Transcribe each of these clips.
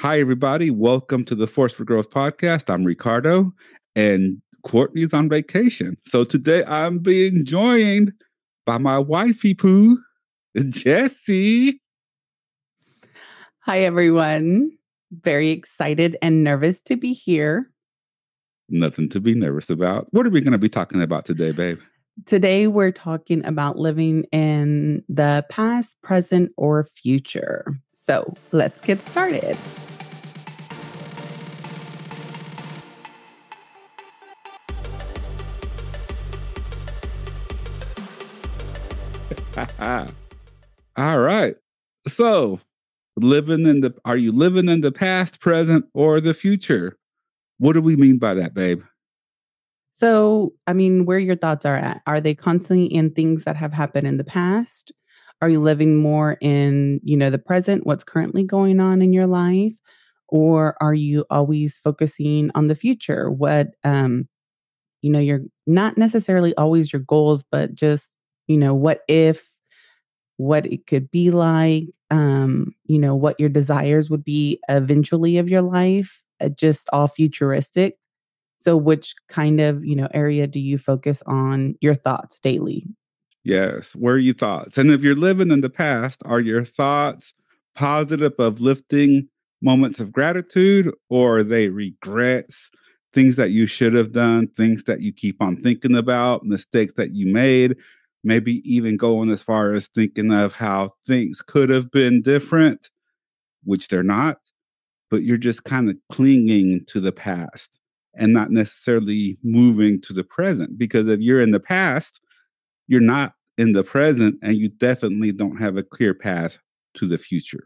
Hi, everybody. Welcome to the Force for Growth podcast. I'm Ricardo, and Courtney's on vacation. So today I'm being joined by my wifey poo, Jesy. Hi, everyone. Very excited and nervous to be here. Nothing to be nervous about. What are we going to be talking about today, babe? Today, we're talking about living in the past, present, or future. So let's get started. All right. So, living in the are you living in the past, present, or the future? What do we mean by that, babe? So, I mean, where your thoughts are at? Are they constantly in things that have happened in the past? Are you living more in, you know, the present, what's currently going on in your life? Or are you always focusing on the future? What um, you know, you're not necessarily always your goals, but just, you know, what if what it could be like, um, you know, what your desires would be eventually of your life, uh, just all futuristic. So, which kind of, you know, area do you focus on your thoughts daily? Yes. Where are your thoughts? And if you're living in the past, are your thoughts positive, uplifting moments of gratitude, or are they regrets, things that you should have done, things that you keep on thinking about, mistakes that you made, maybe even going as far as thinking of how things could have been different, which they're not, but you're just kind of clinging to the past and not necessarily moving to the present. Because if you're in the past, you're not in the present and you definitely don't have a clear path to the future.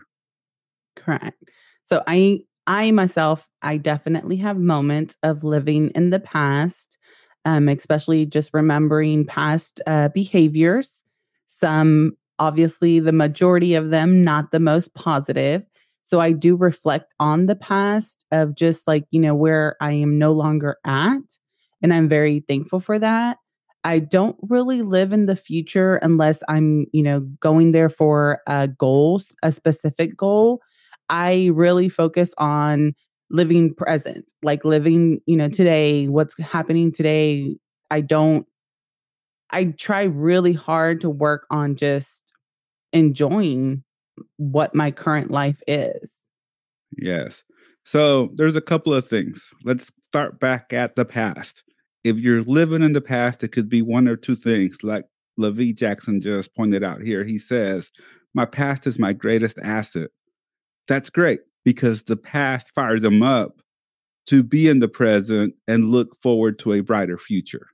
Correct. So I I myself I definitely have moments of living in the past um, especially just remembering past uh, behaviors. Some, obviously, the majority of them, not the most positive. So I do reflect on the past of just like, you know, where I am no longer at. And I'm very thankful for that. I don't really live in the future unless I'm, you know, going there for a goal, a specific goal. I really focus on living present, like living, you know, mm-hmm. today, what's happening today. I don't, I try really hard to work on just enjoying what my current life is. Yes. So there's a couple of things. Let's start back at the past. If you're living in the past, it could be one or two things, like LaVie Jackson just pointed out here. He says, My past is my greatest asset. That's great because the past fires them up to be in the present and look forward to a brighter future.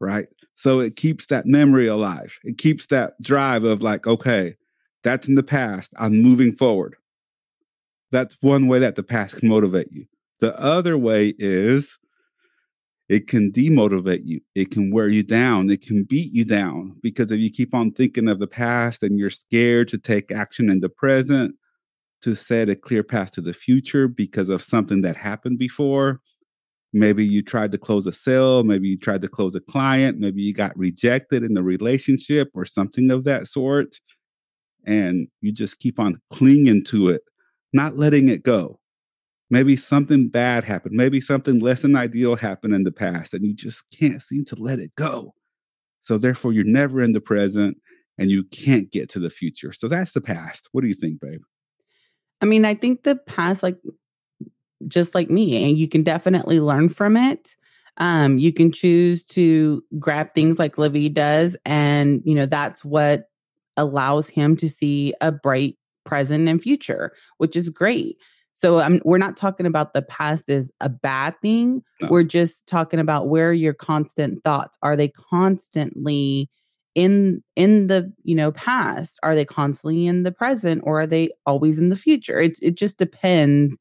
Right. So it keeps that memory alive. It keeps that drive of like, okay, that's in the past. I'm moving forward. That's one way that the past can motivate you. The other way is it can demotivate you. It can wear you down. It can beat you down because if you keep on thinking of the past and you're scared to take action in the present, to set a clear path to the future because of something that happened before. Maybe you tried to close a sale, maybe you tried to close a client, maybe you got rejected in the relationship or something of that sort. And you just keep on clinging to it, not letting it go. Maybe something bad happened, maybe something less than ideal happened in the past, and you just can't seem to let it go. So, therefore, you're never in the present and you can't get to the future. So, that's the past. What do you think, babe? I mean, I think the past, like just like me, and you can definitely learn from it. Um, you can choose to grab things like LaVie does, and you know that's what allows him to see a bright present and future, which is great. So I'm, we're not talking about the past as a bad thing. No. We're just talking about where your constant thoughts are. They constantly in in the you know past are they constantly in the present or are they always in the future? It's it just depends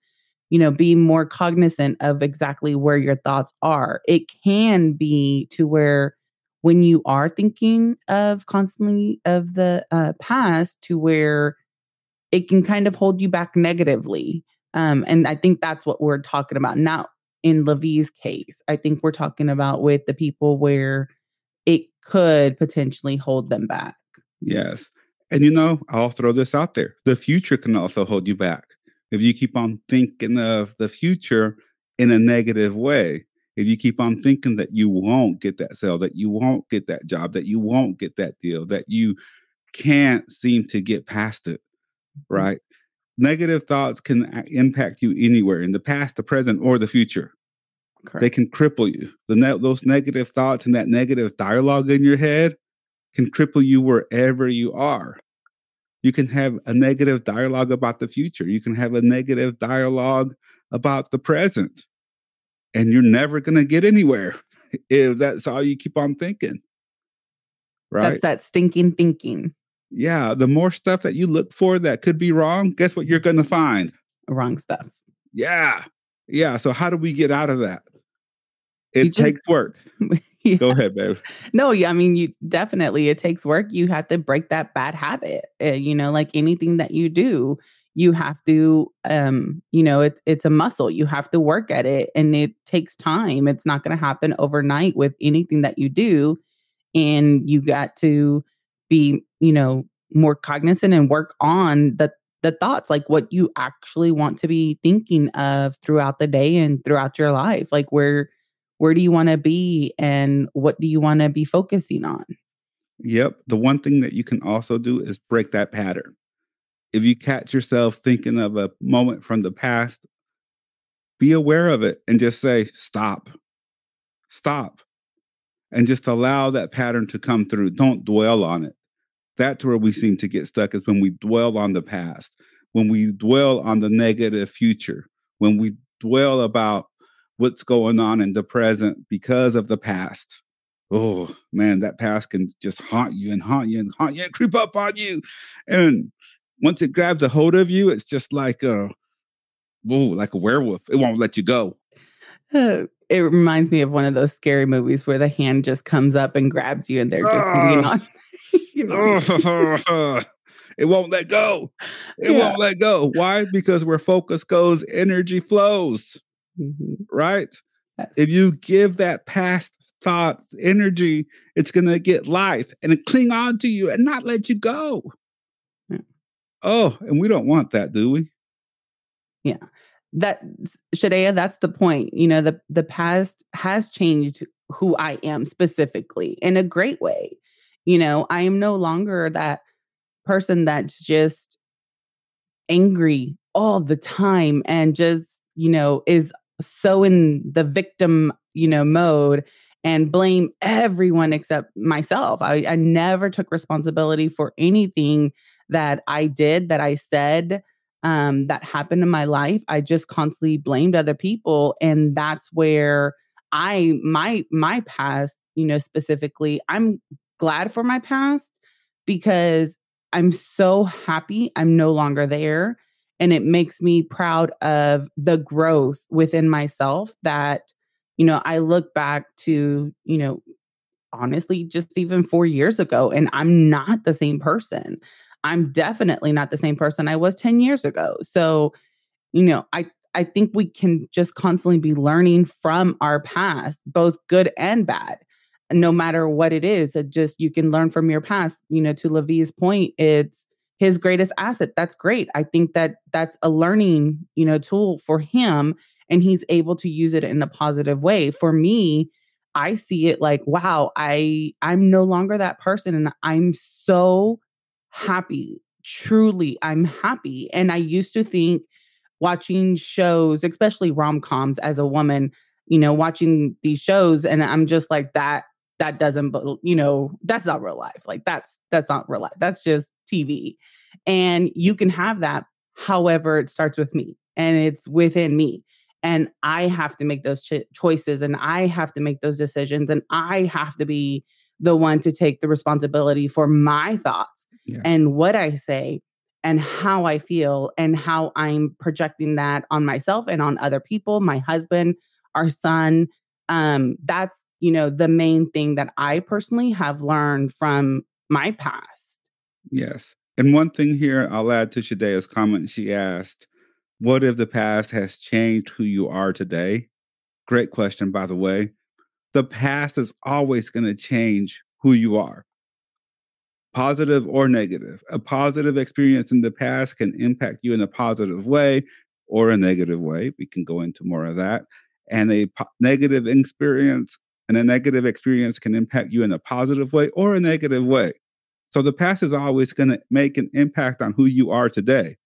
you know being more cognizant of exactly where your thoughts are. It can be to where when you are thinking of constantly of the uh, past to where it can kind of hold you back negatively. Um, and i think that's what we're talking about not in LaVie's case. I think we're talking about with the people where it could potentially hold them back. Yes. And you know, I'll throw this out there. The future can also hold you back if you keep on thinking of the future in a negative way, if you keep on thinking that you won't get that sale, that you won't get that job, that you won't get that deal, that you can't seem to get past it, mm-hmm. right? Negative thoughts can impact you anywhere in the past, the present, or the future. Correct. They can cripple you. The ne- those negative thoughts and that negative dialogue in your head can cripple you wherever you are. You can have a negative dialogue about the future. You can have a negative dialogue about the present. And you're never going to get anywhere if that's all you keep on thinking. Right? That's that stinking thinking. Yeah. The more stuff that you look for that could be wrong, guess what you're going to find? Wrong stuff. Yeah. Yeah. So, how do we get out of that? It just, takes work. yes. Go ahead, babe. No, yeah, I mean, you definitely, it takes work. You have to break that bad habit. Uh, you know, like anything that you do, you have to, um, you know, it's it's a muscle. You have to work at it, and it takes time. It's not going to happen overnight with anything that you do, and you got to be, you know, more cognizant and work on the the thoughts like what you actually want to be thinking of throughout the day and throughout your life like where where do you want to be and what do you want to be focusing on? Yep the one thing that you can also do is break that pattern. If you catch yourself thinking of a moment from the past be aware of it and just say stop. Stop. And just allow that pattern to come through. Don't dwell on it that's where we seem to get stuck is when we dwell on the past when we dwell on the negative future when we dwell about what's going on in the present because of the past. Oh man, that past can just haunt you and haunt you and haunt you and creep up on you. And once it grabs a hold of you, it's just like a whoa, like a werewolf. It won't let you go. Uh, it reminds me of one of those scary movies where the hand just comes up and grabs you and they're just uh, hanging on. you know, it won't let go. It yeah. won't let go. Why? Because where focus goes, energy flows. Mm-hmm. Right? Yes. If you give that past thoughts energy, it's going to get life and cling on to you and not let you go. Yeah. Oh, and we don't want that, do we? Yeah. That Shadea, that's the point. You know, the the past has changed who I am specifically in a great way. You know, I am no longer that person that's just angry all the time and just, you know, is so in the victim, you know, mode and blame everyone except myself. I, I never took responsibility for anything that I did, that I said, um, that happened in my life. I just constantly blamed other people. And that's where I my my past, you know, specifically, I'm glad for my past because I'm so happy I'm no longer there and it makes me proud of the growth within myself that you know i look back to you know honestly just even 4 years ago and i'm not the same person. I'm definitely not the same person i was 10 years ago. So you know i i think we can just constantly be learning from our past both good and bad no matter what it is it just you can learn from your past you know to Lavie's point it's his greatest asset that's great i think that that's a learning you know tool for him and he's able to use it in a positive way for me i see it like wow i i'm no longer that person and i'm so happy truly i'm happy and i used to think watching shows especially rom-coms as a woman you know watching these shows and i'm just like that that doesn't you know that's not real life like that's that's not real life that's just tv and you can have that however it starts with me and it's within me and i have to make those ch- choices and i have to make those decisions and i have to be the one to take the responsibility for my thoughts yeah. and what i say and how i feel and how i'm projecting that on myself and on other people my husband our son um that's you know, the main thing that I personally have learned from my past. Yes. And one thing here I'll add to Shadea's comment. She asked, What if the past has changed who you are today? Great question, by the way. The past is always going to change who you are, positive or negative. A positive experience in the past can impact you in a positive way, or a negative way. We can go into more of that. And a po- negative experience and a negative experience can impact you in a positive way or a negative way. So the past is always going to make an impact on who you are today.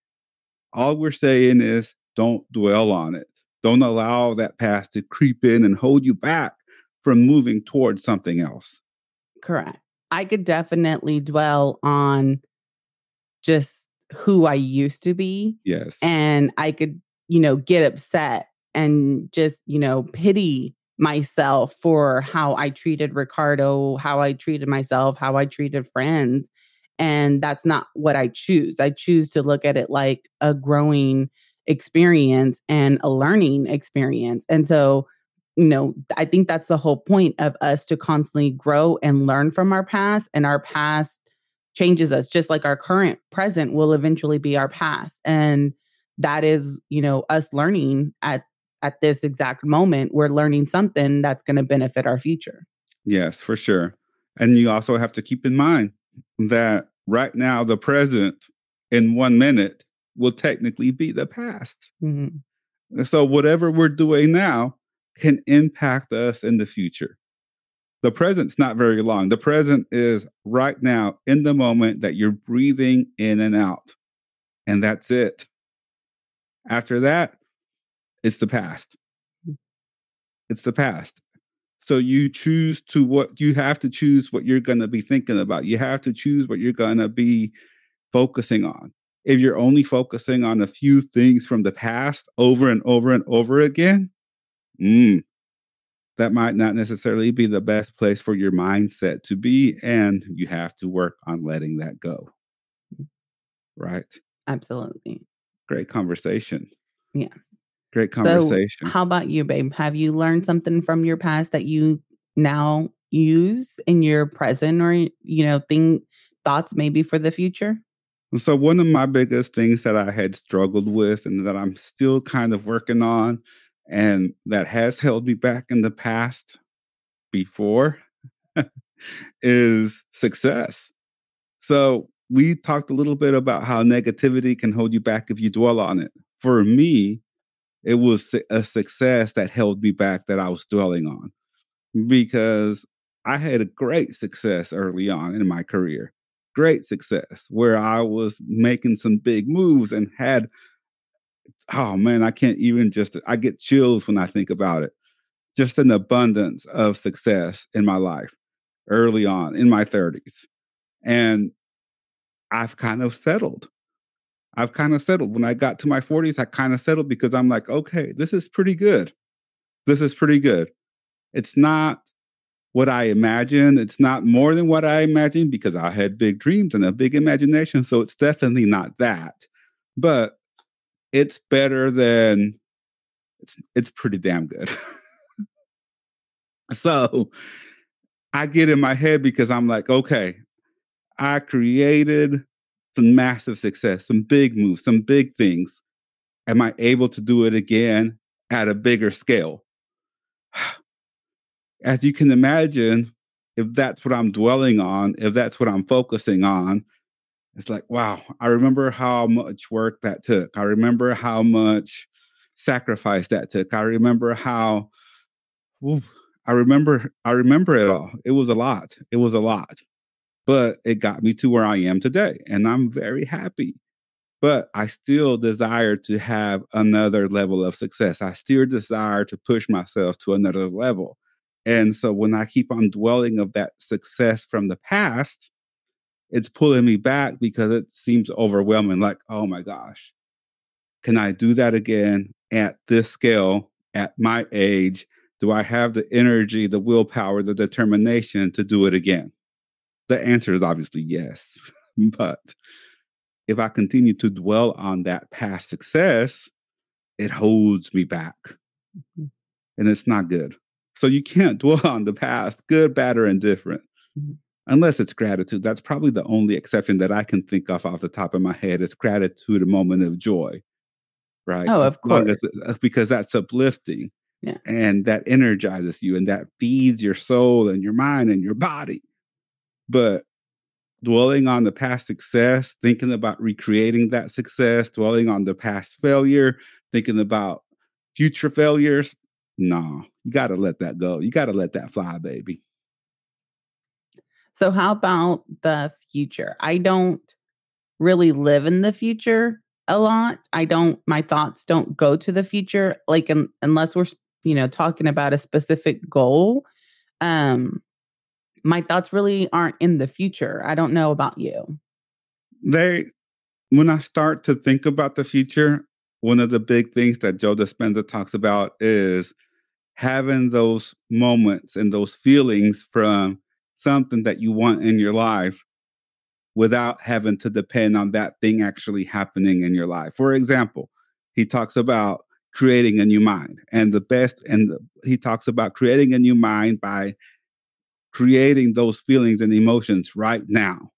All we're saying is don't dwell on it. Don't allow that past to creep in and hold you back from moving towards something else. Correct. I could definitely dwell on just who I used to be. Yes. And I could, you know, get upset and just, you know, pity myself for how I treated Ricardo, how I treated myself, how I treated friends. And that's not what I choose. I choose to look at it like a growing experience and a learning experience. And so, you know, I think that's the whole point of us to constantly grow and learn from our past. And our past changes us, just like our current present will eventually be our past. And that is, you know, us learning at at this exact moment, we're learning something that's going to benefit our future. Yes, for sure. And you also have to keep in mind that right now, the present in one minute will technically be the past. Mm-hmm. So, whatever we're doing now can impact us in the future. The present's not very long. The present is right now in the moment that you're breathing in and out. And that's it. After that, it's the past. Hmm. It's the past. So you choose to what you have to choose what you're going to be thinking about. You have to choose what you're going to be focusing on. If you're only focusing on a few things from the past over and over and over again, mm, that might not necessarily be the best place for your mindset to be. And you have to work on letting that go. Hmm. Right? Absolutely. Great conversation. Yes. Great conversation. So how about you, babe? Have you learned something from your past that you now use in your present or, you know, think thoughts maybe for the future? So, one of my biggest things that I had struggled with and that I'm still kind of working on, and that has held me back in the past before, is success. So, we talked a little bit about how negativity can hold you back if you dwell on it. For me, it was a success that held me back that I was dwelling on because I had a great success early on in my career. Great success where I was making some big moves and had, oh man, I can't even just, I get chills when I think about it. Just an abundance of success in my life early on in my 30s. And I've kind of settled I've kind of settled. When I got to my 40s, I kind of settled because I'm like, okay, this is pretty good. This is pretty good. It's not what I imagined. It's not more than what I imagined because I had big dreams and a big imagination. So it's definitely not that. But it's better than it's it's pretty damn good. so I get in my head because I'm like, okay, I created some massive success, some big moves, some big things. Am I able to do it again at a bigger scale? As you can imagine, if that's what I'm dwelling on, if that's what I'm focusing on, it's like, wow, I remember how much work that took. I remember how much sacrifice that took. I remember how, I remember, I remember it all. It was a lot. It was a lot but it got me to where I am today. And I'm very happy. But I still desire to have another level of success. I still desire to push myself to another level. And so when I keep on dwelling of that success from the past, it's pulling me back because it seems overwhelming. Like, oh my gosh, can I do that again at this scale, at my age? Do I have the energy, the willpower, the determination to do it again? The answer is obviously yes. but if I continue to dwell on that past success, it holds me back. Mm-hmm. And it's not good. So you can't dwell on the past, good, bad, or indifferent, mm-hmm. unless it's gratitude. That's probably the only exception that I can think of off the top of my head. It's gratitude, a moment of joy, right? Oh, of course. because that's uplifting. Yeah. And that energizes you and that feeds your soul and your mind and your body. But dwelling on the past success, thinking about recreating that success, dwelling on the past failure, thinking about future failures. No, you got to let that go. You got to let that fly, baby. So, how about the future? I don't really live in the future a lot. I don't, my thoughts don't go to the future, like, um, unless we're, you know, talking about a specific goal. Um, my thoughts really aren't in the future. I don't know about you. They, when I start to think about the future, one of the big things that Joe Dispenza talks about is having those moments and those feelings from something that you want in your life without having to depend on that thing actually happening in your life. For example, he talks about creating a new mind and the best and the, he talks about creating a new mind by creating those feelings and emotions right now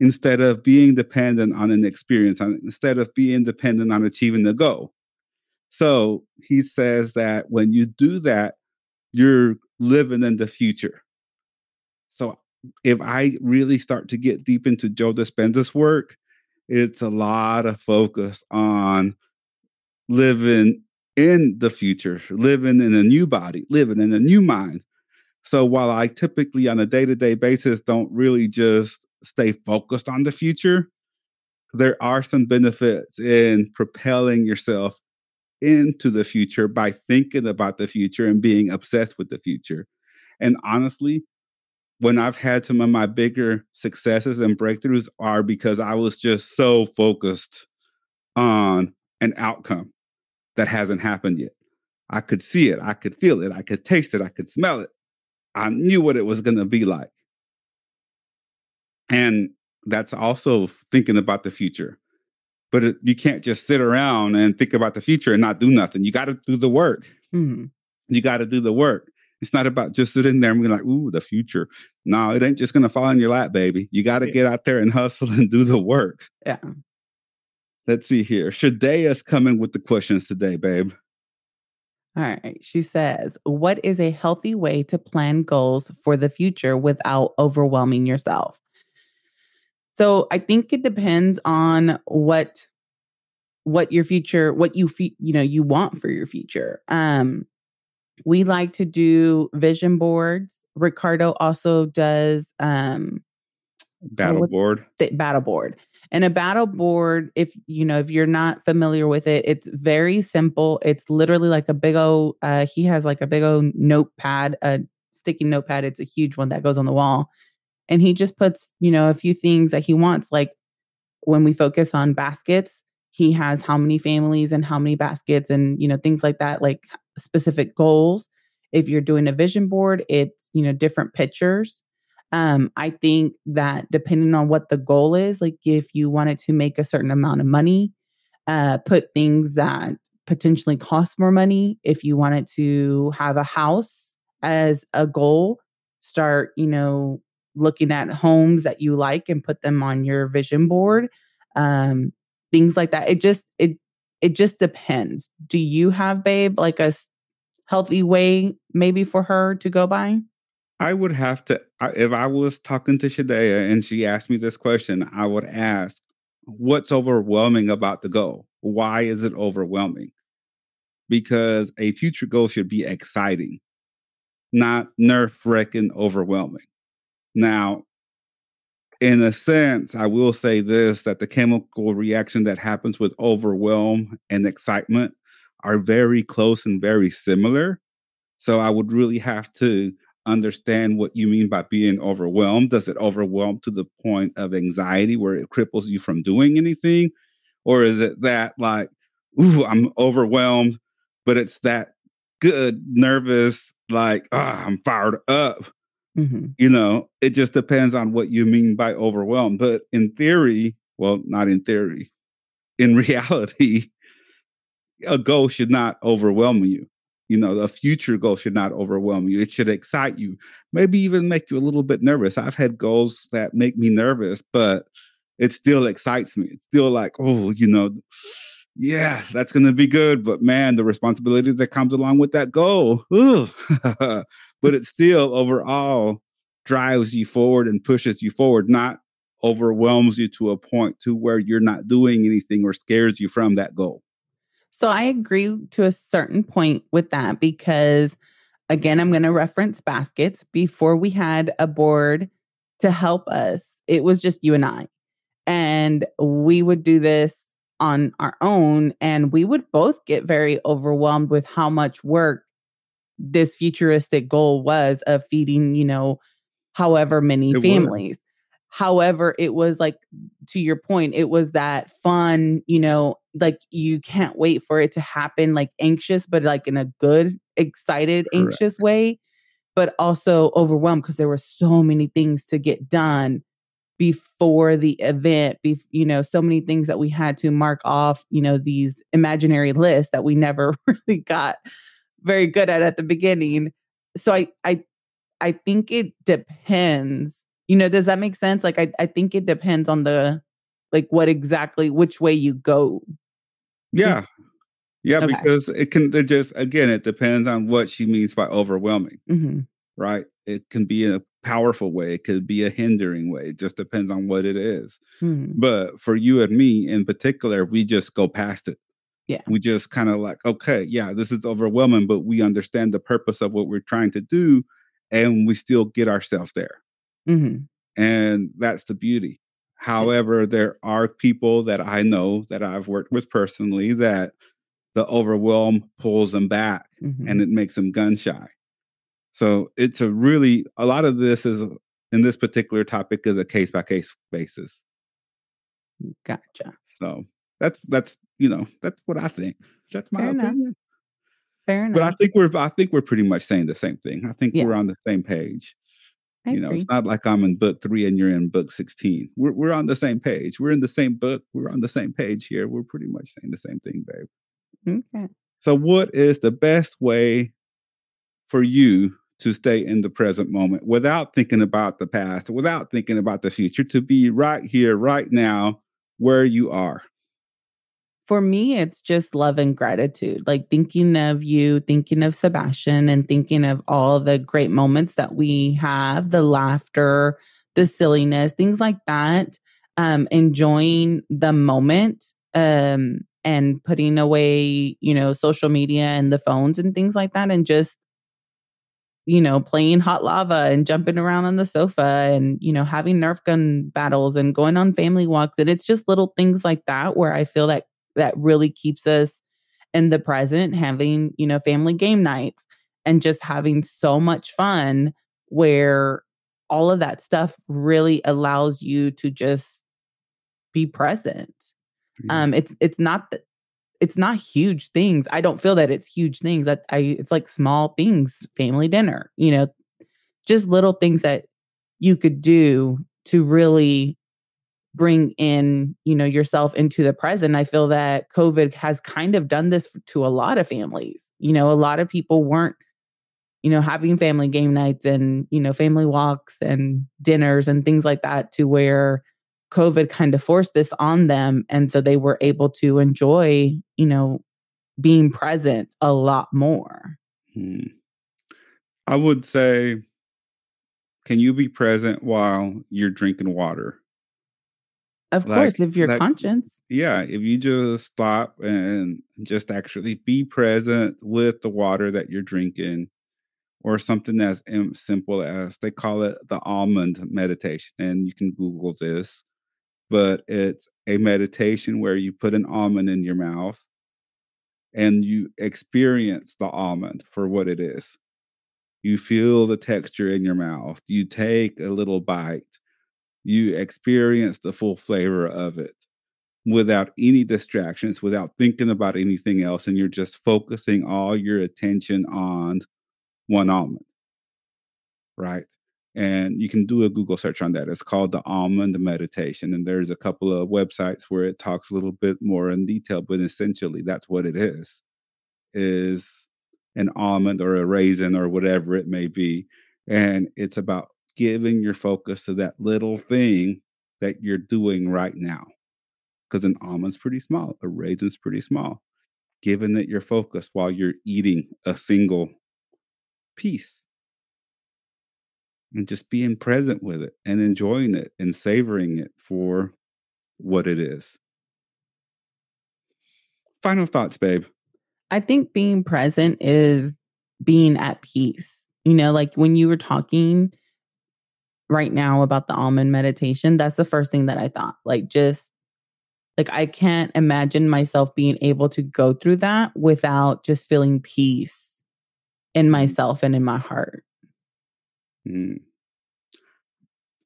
instead of being dependent on an experience, instead of being dependent on achieving the goal. So he says that when you do that, you're living in the future. So if I really start to get deep into Joe Dispenza's work, it's a lot of focus on living in the future, living in a new body, living in a new mind, so while I typically on a day to day basis don't really just stay focused on the future, there are some benefits in propelling yourself into the future by thinking about the future and being obsessed with the future. And honestly, when I've had some of my bigger successes and breakthroughs are because I was just so focused on an outcome that hasn't happened yet. I could see it, I could feel it, I could taste it, I could smell it. I knew what it was going to be like. And that's also thinking about the future. But it, you can't just sit around and think about the future and not do nothing. You got to do the work. Mm-hmm. You got to do the work. It's not about just sitting there and being like, ooh, the future. No, it ain't just going to fall in your lap, baby. You got to yeah. get out there and hustle and do the work. Yeah. Let's see here. Shadea's coming with the questions today, babe. All right. She says, What is a healthy way to plan goals for the future without overwhelming yourself? So I think it depends on what what your future what you fe- you know you want for your future um we like to do vision boards ricardo also does um battle board the battle board and a battle board, if you know, if you're not familiar with it, it's very simple. It's literally like a big old uh he has like a big old notepad, a sticky notepad. It's a huge one that goes on the wall. And he just puts, you know, a few things that he wants. Like when we focus on baskets, he has how many families and how many baskets and you know, things like that, like specific goals. If you're doing a vision board, it's, you know, different pictures um, I think that depending on what the goal is, like if you wanted to make a certain amount of money, uh, put things that potentially cost more money. If you wanted to have a house as a goal, start, you know, looking at homes that you like and put them on your vision board. Um, things like that. It just it it just depends. Do you have, babe, like a healthy way maybe for her to go by? I would have to, if I was talking to Shadea and she asked me this question, I would ask, what's overwhelming about the goal? Why is it overwhelming? Because a future goal should be exciting, not nerve wracking, overwhelming. Now, in a sense, I will say this that the chemical reaction that happens with overwhelm and excitement are very close and very similar. So I would really have to understand what you mean by being overwhelmed. Does it overwhelm to the point of anxiety where it cripples you from doing anything? Or is it that like, ooh, I'm overwhelmed, but it's that good, nervous, like, ah, I'm fired up. Mm-hmm. You know, it just depends on what you mean by overwhelmed. But in theory, well, not in theory, in reality, a goal should not overwhelm you you know, a future goal should not overwhelm you. It should excite you, maybe even make you a little bit nervous. I've had goals that make me nervous, but it still excites me. It's still like, oh, you know, yeah, that's going to be good. But man, the responsibility that comes along with that goal, but it still overall drives you forward and pushes you forward, not overwhelms you to a point to where you're not doing anything or scares you from that goal. So I agree to a certain point with that because again, I'm going to reference baskets. Before we had a board to help us, it was just you and I. And we would do this on our own and we would both get very overwhelmed with how much work this futuristic goal was of feeding, you know, however many it families. Was. However, it was like, to your point, it was that fun, you know, like you can't wait for it to happen, like anxious, but like in a good, excited, Correct. anxious way, but also overwhelmed because there were so many things to get done before the event be, you know so many things that we had to mark off you know these imaginary lists that we never really got very good at at the beginning. So i i i think it depends. You know does that make sense? Like i i think it depends on the like what exactly which way you go yeah yeah okay. because it can it just again it depends on what she means by overwhelming mm-hmm. right it can be a powerful way it could be a hindering way it just depends on what it is mm-hmm. but for you and me in particular we just go past it yeah we just kind of like okay yeah this is overwhelming but we understand the purpose of what we're trying to do and we still get ourselves there Mm-hmm. And that's the beauty. However, there are people that I know that I've worked with personally that the overwhelm pulls them back mm-hmm. and it makes them gun shy. So it's a really, a lot of this is in this particular topic is a case by case basis. Gotcha. So that's, that's, you know, that's what I think. That's my Fair opinion. Enough. Fair enough. But I think we're, I think we're pretty much saying the same thing. I think yeah. we're on the same page. I you know, agree. it's not like I'm in book three and you're in book 16. We're, we're on the same page. We're in the same book. We're on the same page here. We're pretty much saying the same thing, babe. Okay. So, what is the best way for you to stay in the present moment without thinking about the past, without thinking about the future, to be right here, right now, where you are? For me, it's just love and gratitude, like thinking of you, thinking of Sebastian, and thinking of all the great moments that we have the laughter, the silliness, things like that. Um, enjoying the moment um, and putting away, you know, social media and the phones and things like that, and just you know, playing hot lava and jumping around on the sofa and, you know, having Nerf gun battles and going on family walks. And it's just little things like that where I feel that that really keeps us in the present, having, you know, family game nights and just having so much fun where all of that stuff really allows you to just be present. Yeah. Um it's it's not that it's not huge things. I don't feel that it's huge things. That I it's like small things, family dinner, you know, just little things that you could do to really bring in you know yourself into the present i feel that covid has kind of done this to a lot of families. You know a lot of people weren't you know having family game nights and you know family walks and dinners and things like that to where covid kind of forced this on them and so they were able to enjoy you know being present a lot more. Hmm. i would say can you be present while you're drinking water of like, course, if your like, conscience. Yeah, if you just stop and just actually be present with the water that you're drinking, or something as simple as they call it the almond meditation. And you can Google this, but it's a meditation where you put an almond in your mouth and you experience the almond for what it is. You feel the texture in your mouth. You take a little bite you experience the full flavor of it without any distractions, without thinking about anything else. And you're just focusing all your attention on one almond. Right. And you can do a Google search on that. It's called the Almond Meditation. And there's a couple of websites where it talks a little bit more in detail, but essentially that's what it is, is an almond or a raisin or whatever it may be. And it's about giving your focus to that little thing that you're doing right now. Because an almond's pretty small, a raisin's pretty small. Given that your focus while you're eating a single piece. and just being present with it and enjoying it and savoring it for what it is. Final thoughts, babe. I think being present is being at peace. You know, like when you were talking right now about the almond meditation, that's the first thing that I thought. Like, just like I can't imagine myself being able to go through that without just feeling peace in mm-hmm. myself and in my heart. Mm.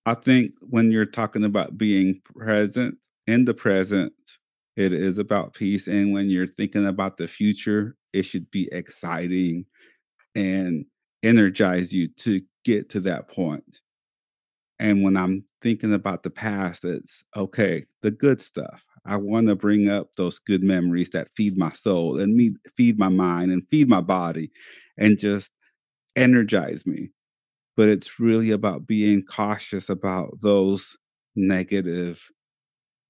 I think when you're talking about being present in the present, it is about peace. And when you're thinking about the future, it should be exciting and energize you to get to that point. And when I'm thinking about the past, it's okay, the good stuff. I want to bring up those good memories that feed my soul and me feed my mind and feed my body and just energize me. But it's really about being cautious about those negative,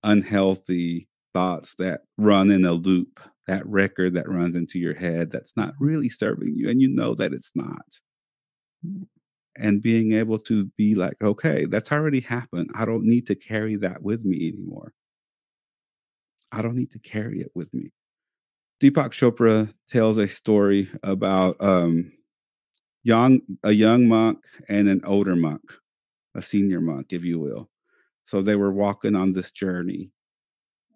unhealthy thoughts that run in a loop, that record that runs into your head that's not really serving you. And you know that it's not. Hmm. And being able to be like, okay, that's already happened. I don't need to carry that with me anymore. I don't need to carry it with me. Deepak Chopra tells a story about um, young a young monk and an older monk, a senior monk, if you will. So they were walking on this journey,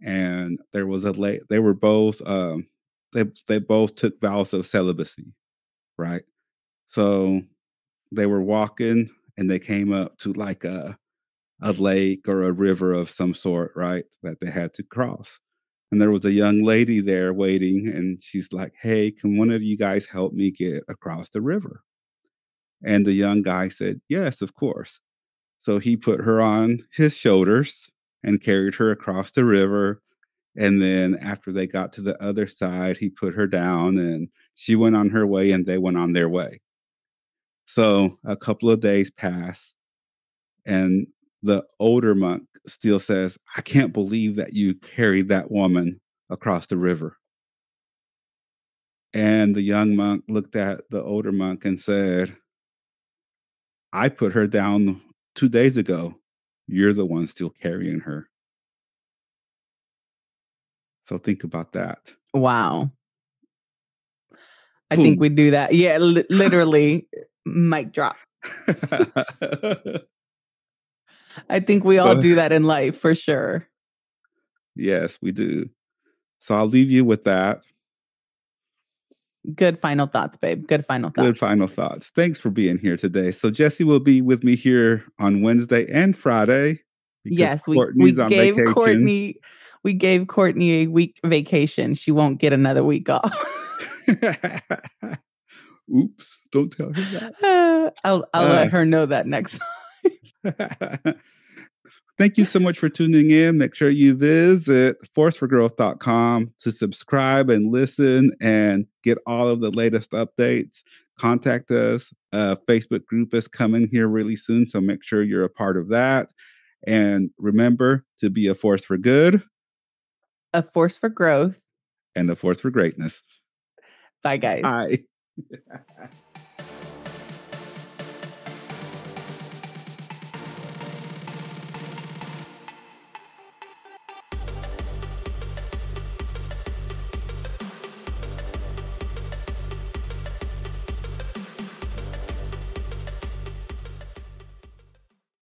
and there was a late. They were both um, they they both took vows of celibacy, right? So they were walking, and they came up to like a a lake or a river of some sort, right? That they had to cross. And there was a young lady there waiting, and she's like, Hey, can one of you guys help me get across the river? And the young guy said, Yes, of course. So he put her on his shoulders and carried her across the river. And then after they got to the other side, he put her down and she went on her way and they went on their way. So a couple of days pass and the older monk still says, I can't believe that you carried that woman across the river. And the young monk looked at the older monk and said, I put her down two days ago. You're the one still carrying her. So think about that. Wow. I Boom. think we do that. Yeah, li- literally, mic drop. I think we all do that in life for sure. Yes, we do. So I'll leave you with that. Good final thoughts, babe. Good final thoughts. Good final thoughts. Thanks for being here today. So Jesy will be with me here on Wednesday and Friday. Yes, we, we gave vacation. Courtney we gave Courtney a week vacation. She won't get another week off. Oops! Don't tell her that. Uh, I'll I'll uh, let her know that next time. Thank you so much for tuning in. Make sure you visit forceforgrowth.com to subscribe and listen and get all of the latest updates. Contact us. A Facebook group is coming here really soon, so make sure you're a part of that. And remember to be a force for good, a force for growth, and a force for greatness. Bye, guys. Bye. Yeah.